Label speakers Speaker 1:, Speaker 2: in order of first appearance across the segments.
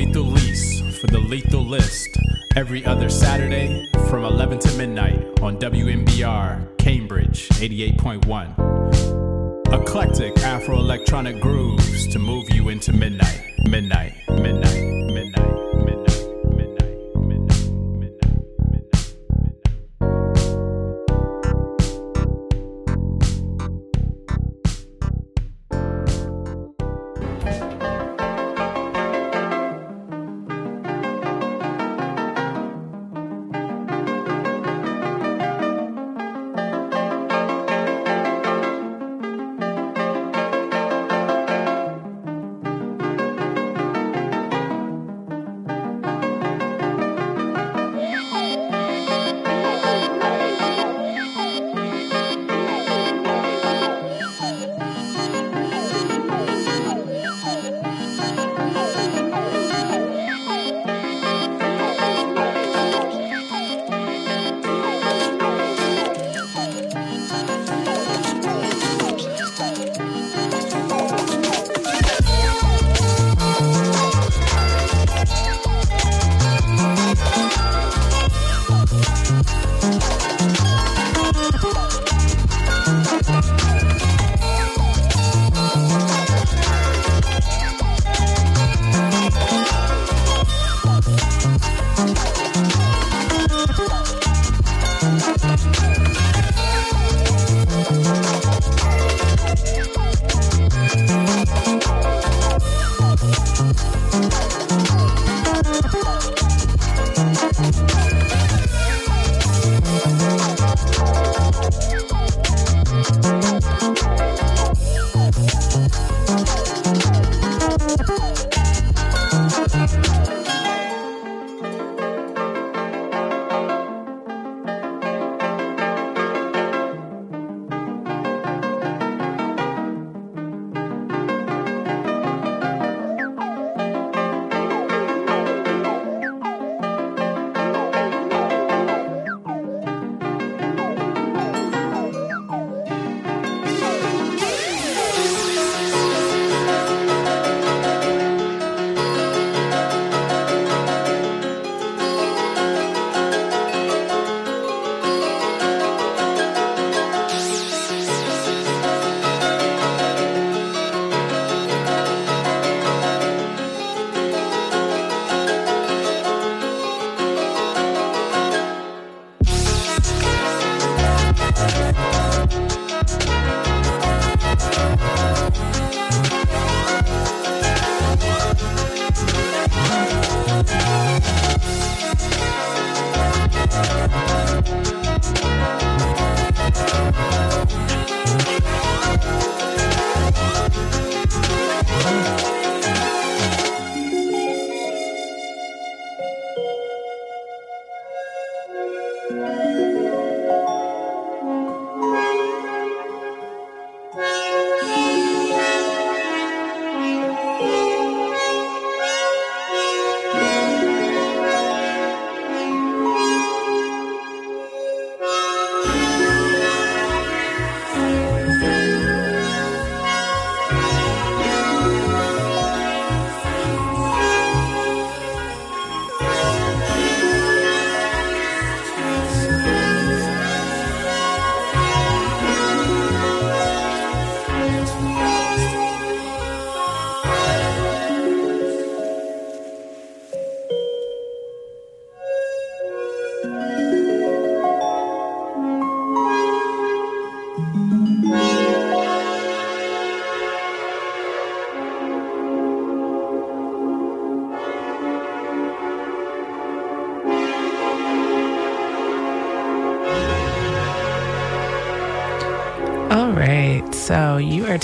Speaker 1: Lethal Lease for the Lethal List every other Saturday from 11 to midnight on WMBR Cambridge 88.1. Eclectic Afro electronic grooves to move you into midnight, midnight, midnight,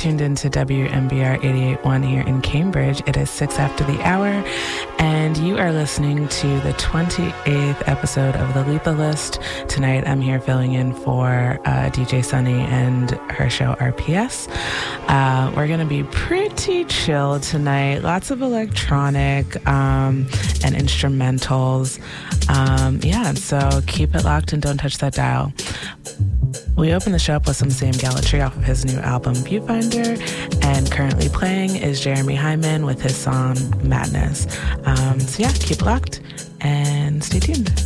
Speaker 2: tuned into WMBR 881 here in Cambridge. It is six after the hour, and you are listening to the 28th episode of The Lethal List. Tonight, I'm here filling in for uh, DJ Sunny and her show RPS. Uh, we're going to be pretty chill tonight. Lots of electronic um, and instrumentals. Um, yeah, so keep it locked and don't touch that dial. We open the show up with some Sam Gellaitry off of his new album Viewfinder, and currently playing is Jeremy Hyman with his song Madness. Um, so yeah, keep locked and stay tuned.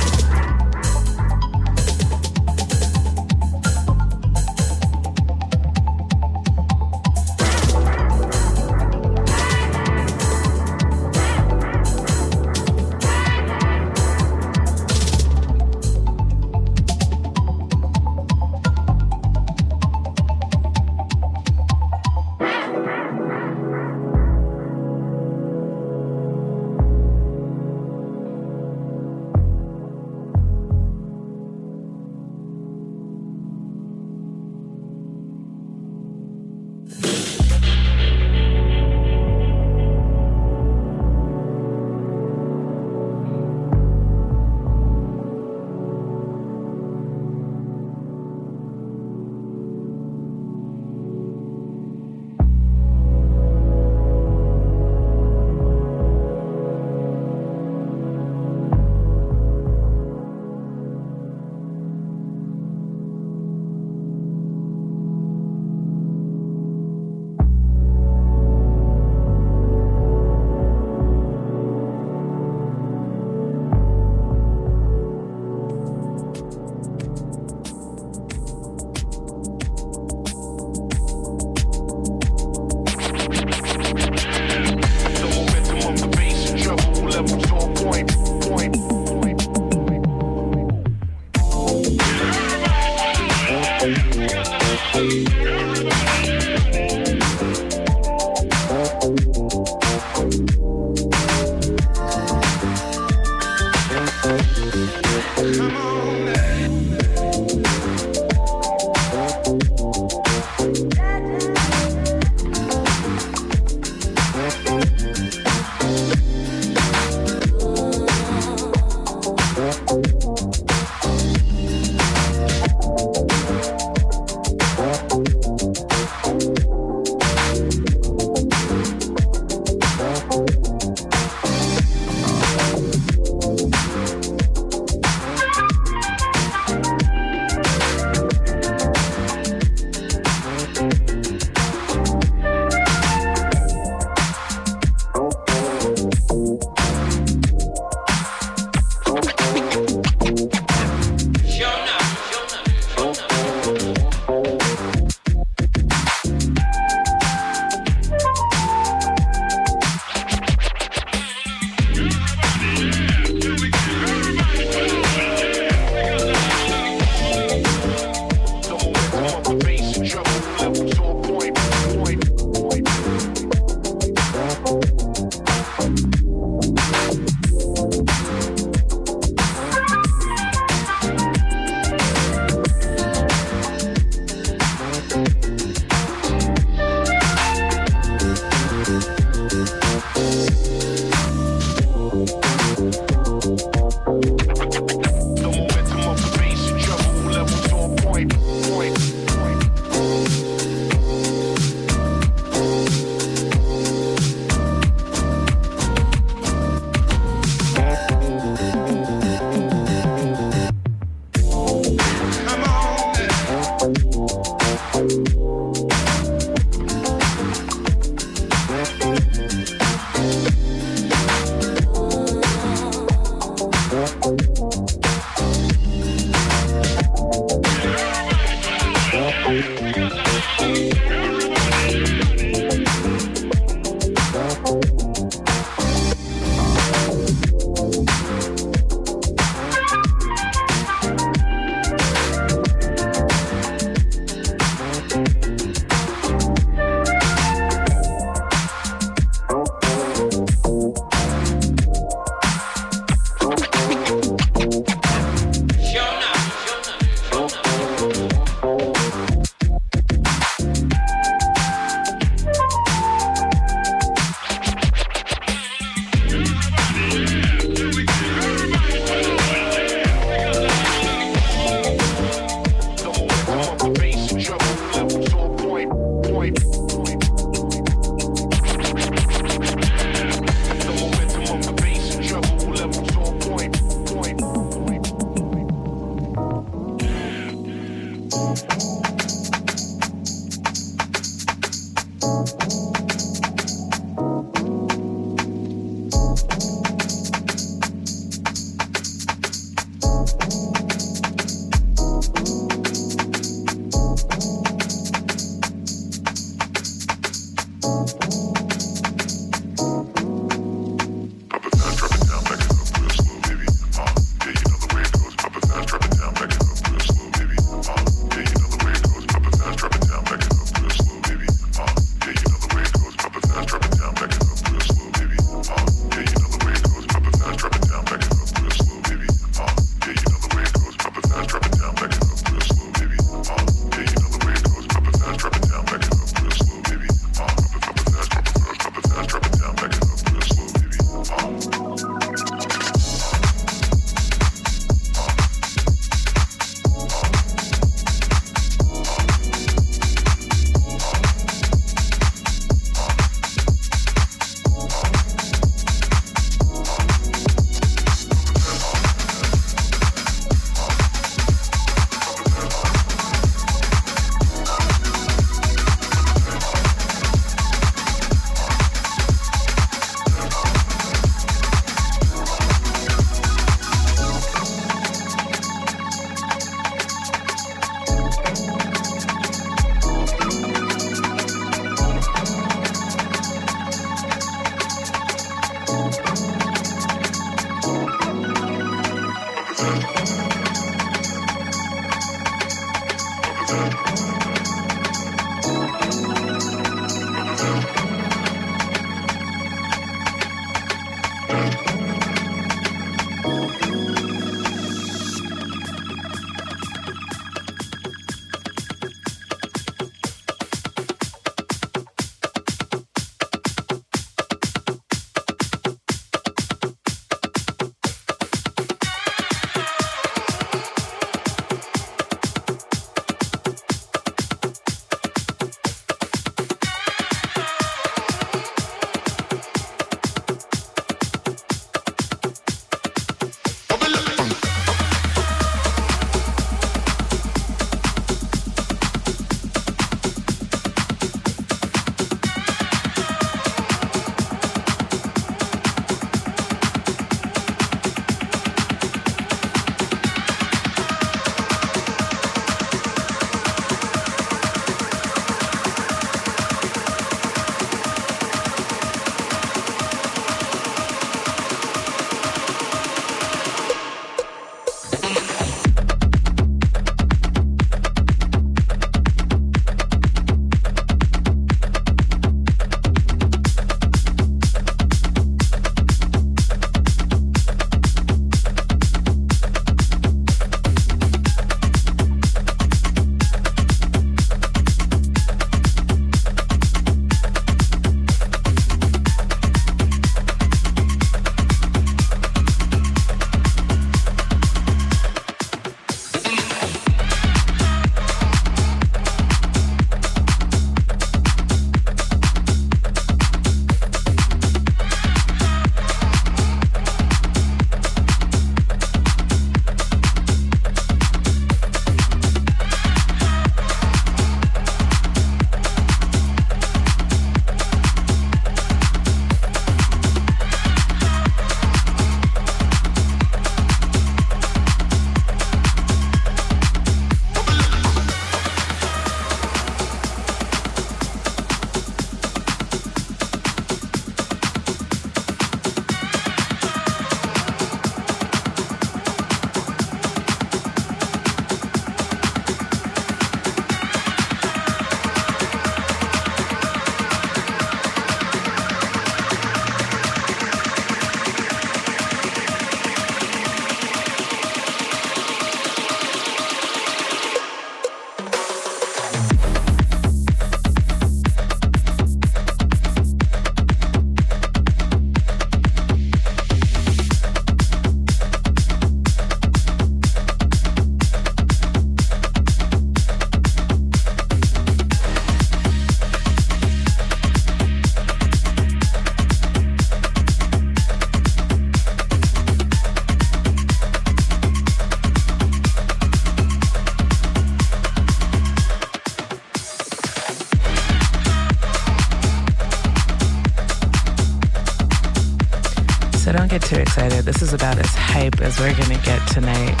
Speaker 2: This is about as hype as we're going to get tonight.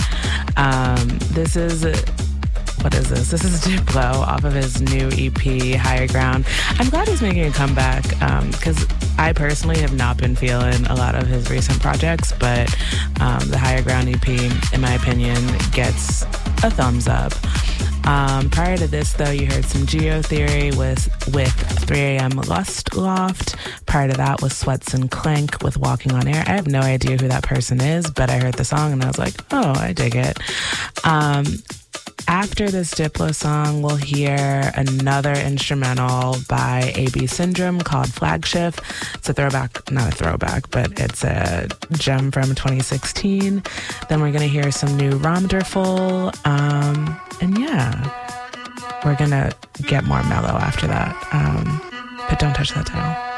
Speaker 2: Um, this is what is this? This is Diplo off of his new EP, Higher Ground. I'm glad he's making a comeback because um, I personally have not been feeling a lot of his recent projects, but um, the Higher Ground EP, in my opinion, gets a thumbs up. Um, prior to this, though, you heard some Geotheory with with 3 a.m. Lust Loft. Prior to that was Sweatson Klank with Walking on Air. I have no idea who that person is, but I heard the song and I was like, oh, I dig it. Um, after this Diplo song, we'll hear another instrumental by AB Syndrom called Flagship. It's a throwback, not a throwback, but it's a gem from 2016. Then we're going to hear some new Romderful. Um, and yeah, we're to get more mellow after that. Um, but don't touch that title.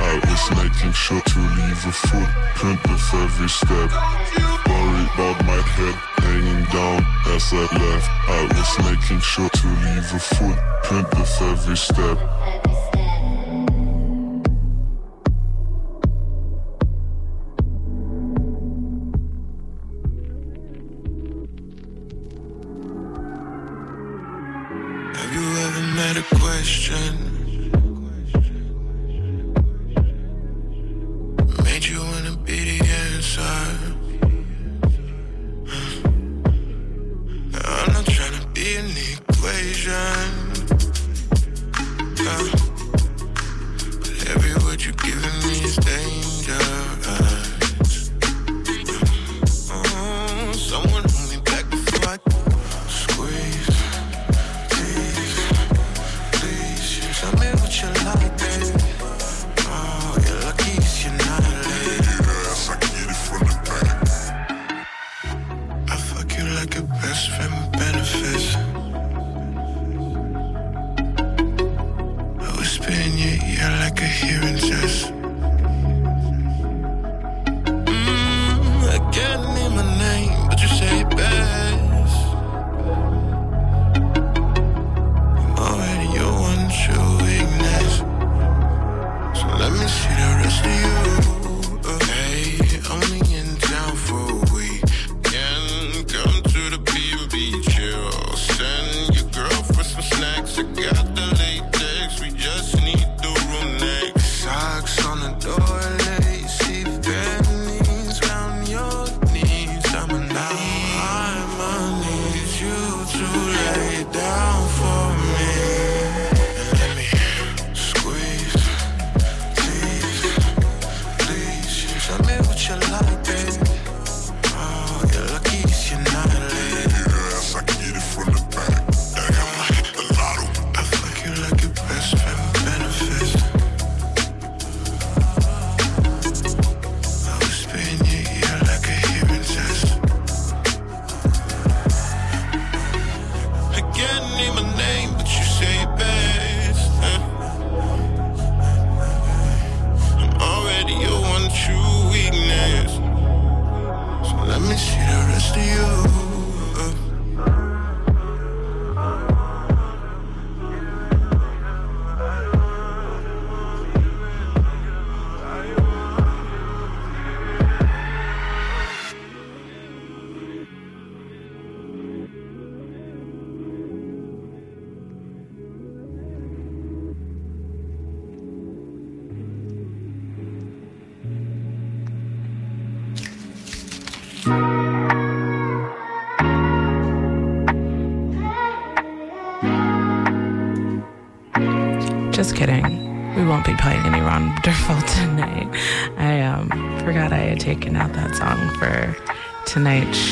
Speaker 3: I was making sure to leave a footprint with every step. Worried about my head hanging down as I left. I was making sure to leave a footprint with every step.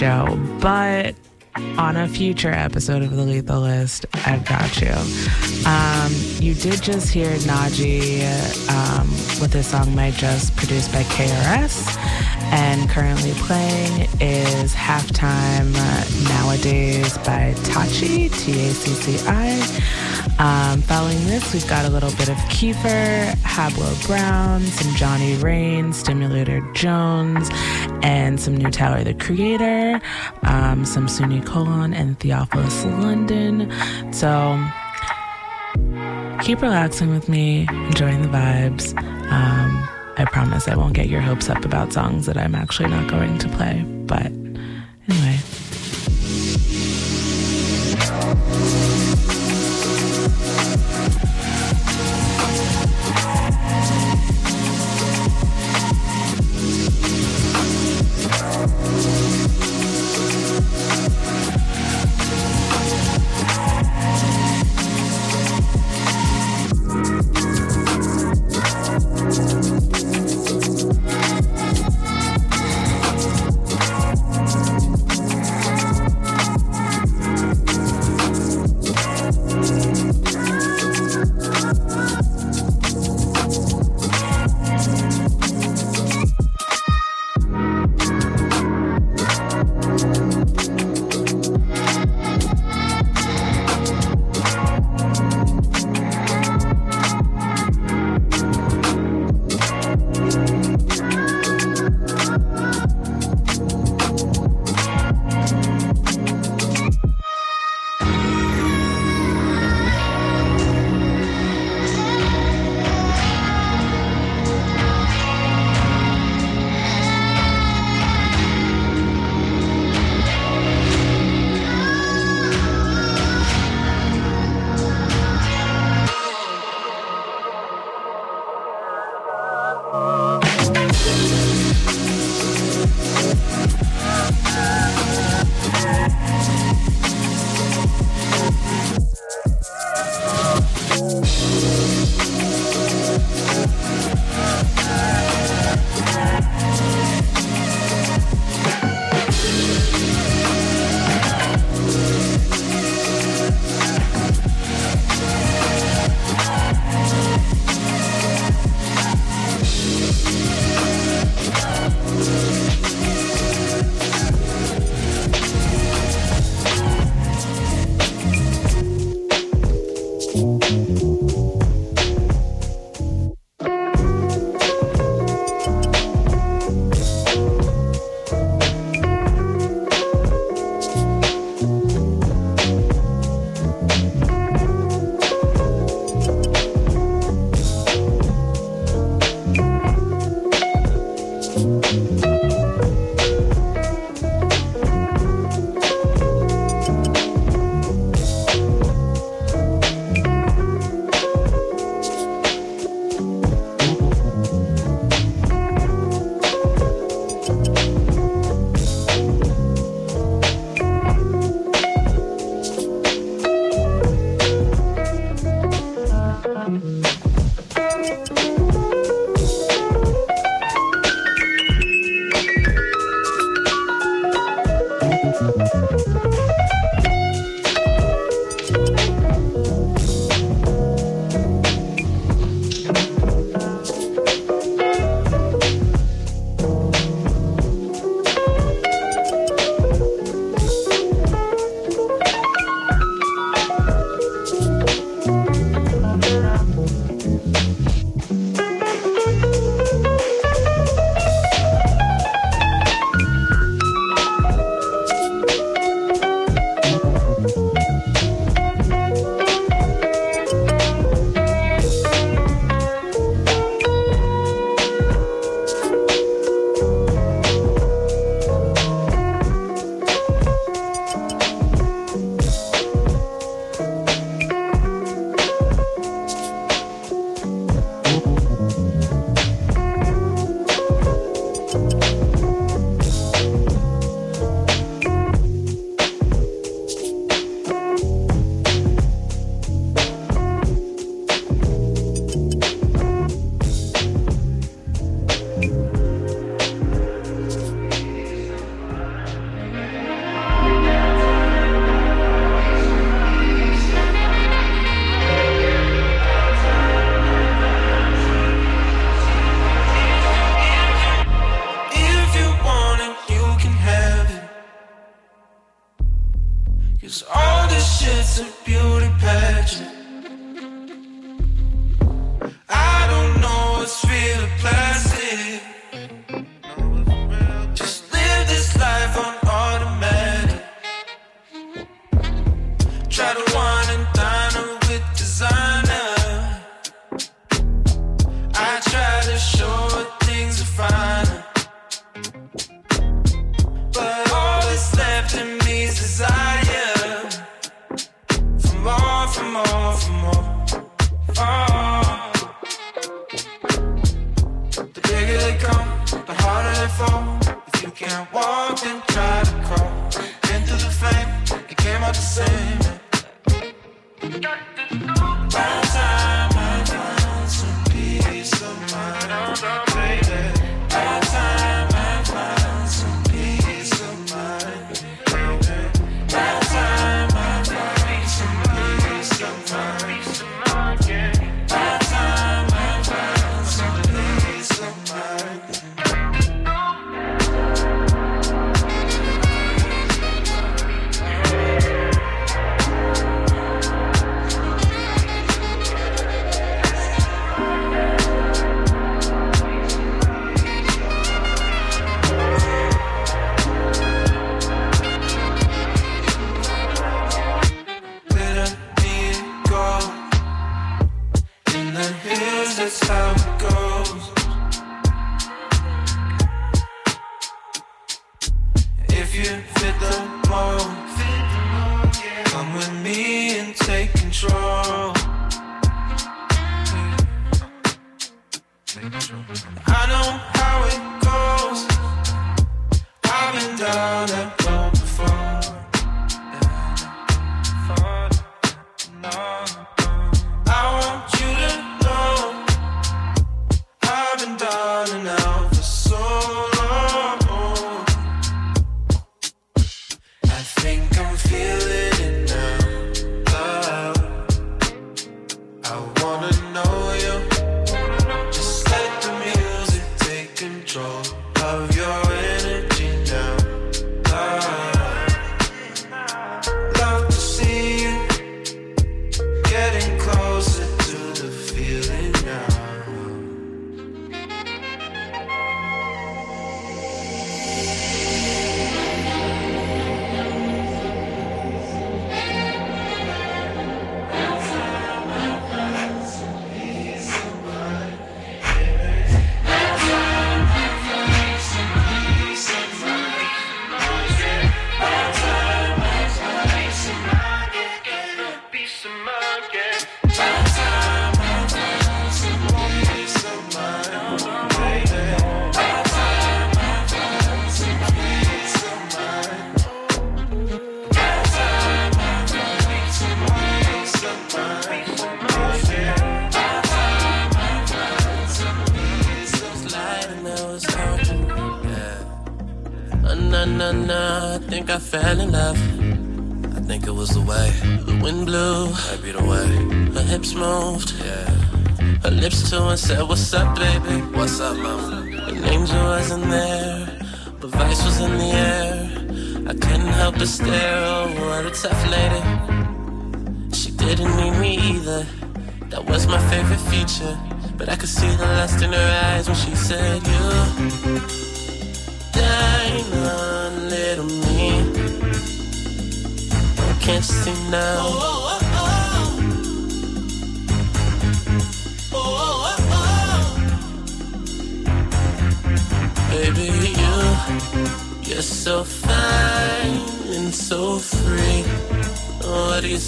Speaker 2: Show, but on a future episode of the Lethal List, I've got you. Um, you did just hear Naji um, with his song Might Just, produced by KRS, and currently playing is Halftime Nowadays by tacci, T A C C I. Um, following this, we've got a little bit of Kiefer, Hablot Brown, some Johnny Rain, Stimulator Jones, and some new Tyler the Creator, um, some Sunni Colon and Theophilus London. So keep relaxing with me, enjoying the vibes. Um, I promise I won't get your hopes up about songs that I'm actually not going to play. But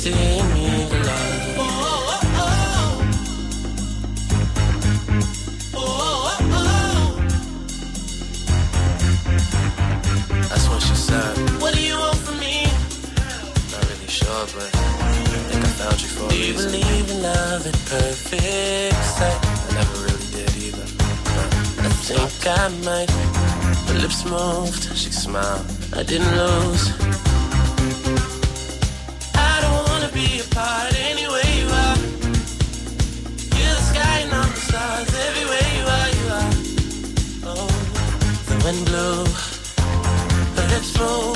Speaker 4: That's what she said. What do you want from me? Not really sure, but think I found you for a reason. Do you believe in love at perfect sight? I never really did either. I think I might. Her lips moved, she smiled. I didn't lose. and blue. But it's true.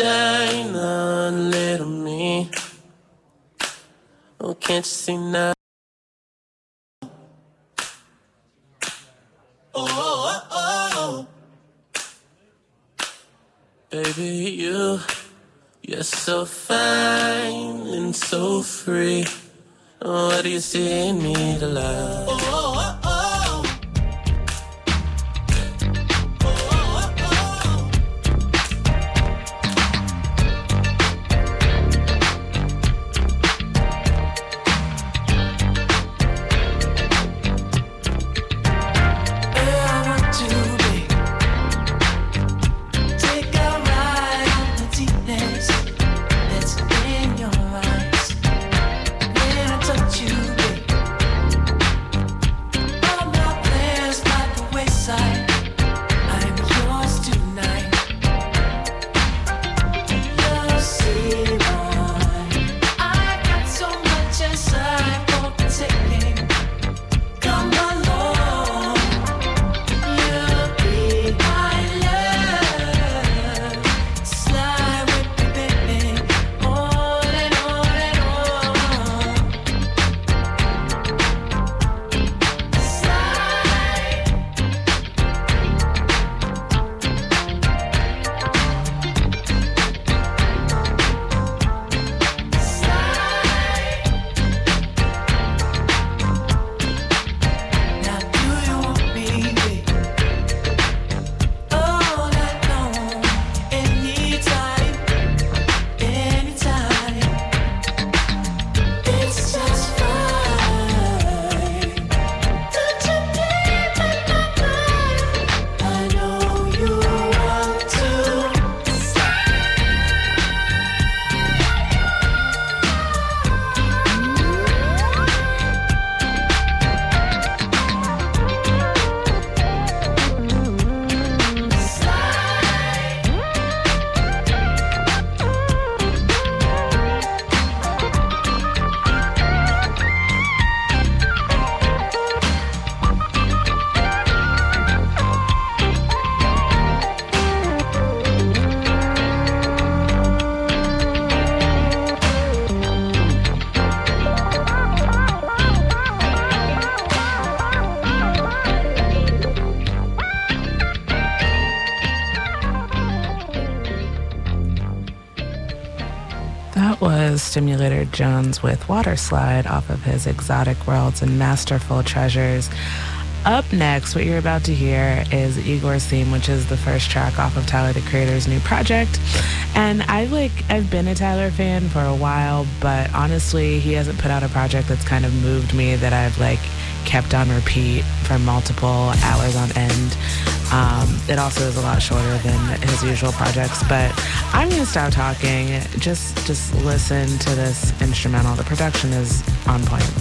Speaker 4: Dine a little me. Oh, can't you see now? Oh, oh, oh. Baby, you, you're so fine and so free. What do you see in me to love?
Speaker 2: Stimulator Jones with Water Slide off of his Exotic Worlds and Masterful Treasures. Up next, what you're about to hear is Igor's theme, which is the first track off of Tyler the Creator's new project. And I like I've been a Tyler fan for a while, but honestly, he hasn't put out a project that's kind of moved me that I've like kept on repeat for multiple hours on end. Um, it also is a lot shorter than his usual projects, but I'm gonna stop talking. Just just listen to this instrumental. The production is on point.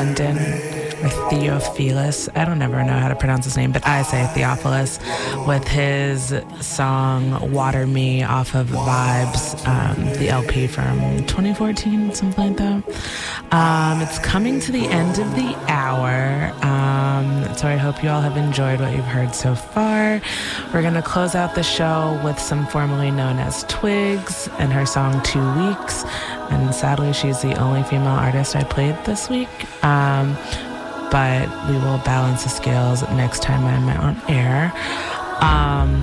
Speaker 5: London or Theophilus. I don't ever know how to pronounce his name, but I say Theophilus with his song Water Me off of Vibes, um, the LP from 2014, something like that. Um, it's coming to the end of the hour. Um, so I hope you all have enjoyed what you've heard so far. We're going to close out the show with some formerly known as Twigs and her song Two Weeks. And sadly, she's the only female artist I played this week. Um, but we will balance the scales next time I'm on air. Um,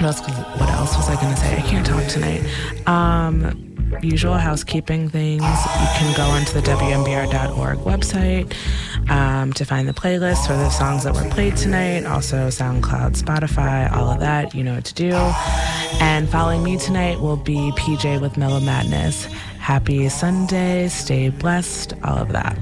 Speaker 5: what else, was I going to say? I can't talk tonight. Um, usual housekeeping things. You can go onto the WMBR.org website um, to find the playlist for the songs that were played tonight. Also, SoundCloud, Spotify, all of that. You know what to do. And following me tonight will be PJ with Mellow Madness. Happy Sunday, stay blessed, all of that.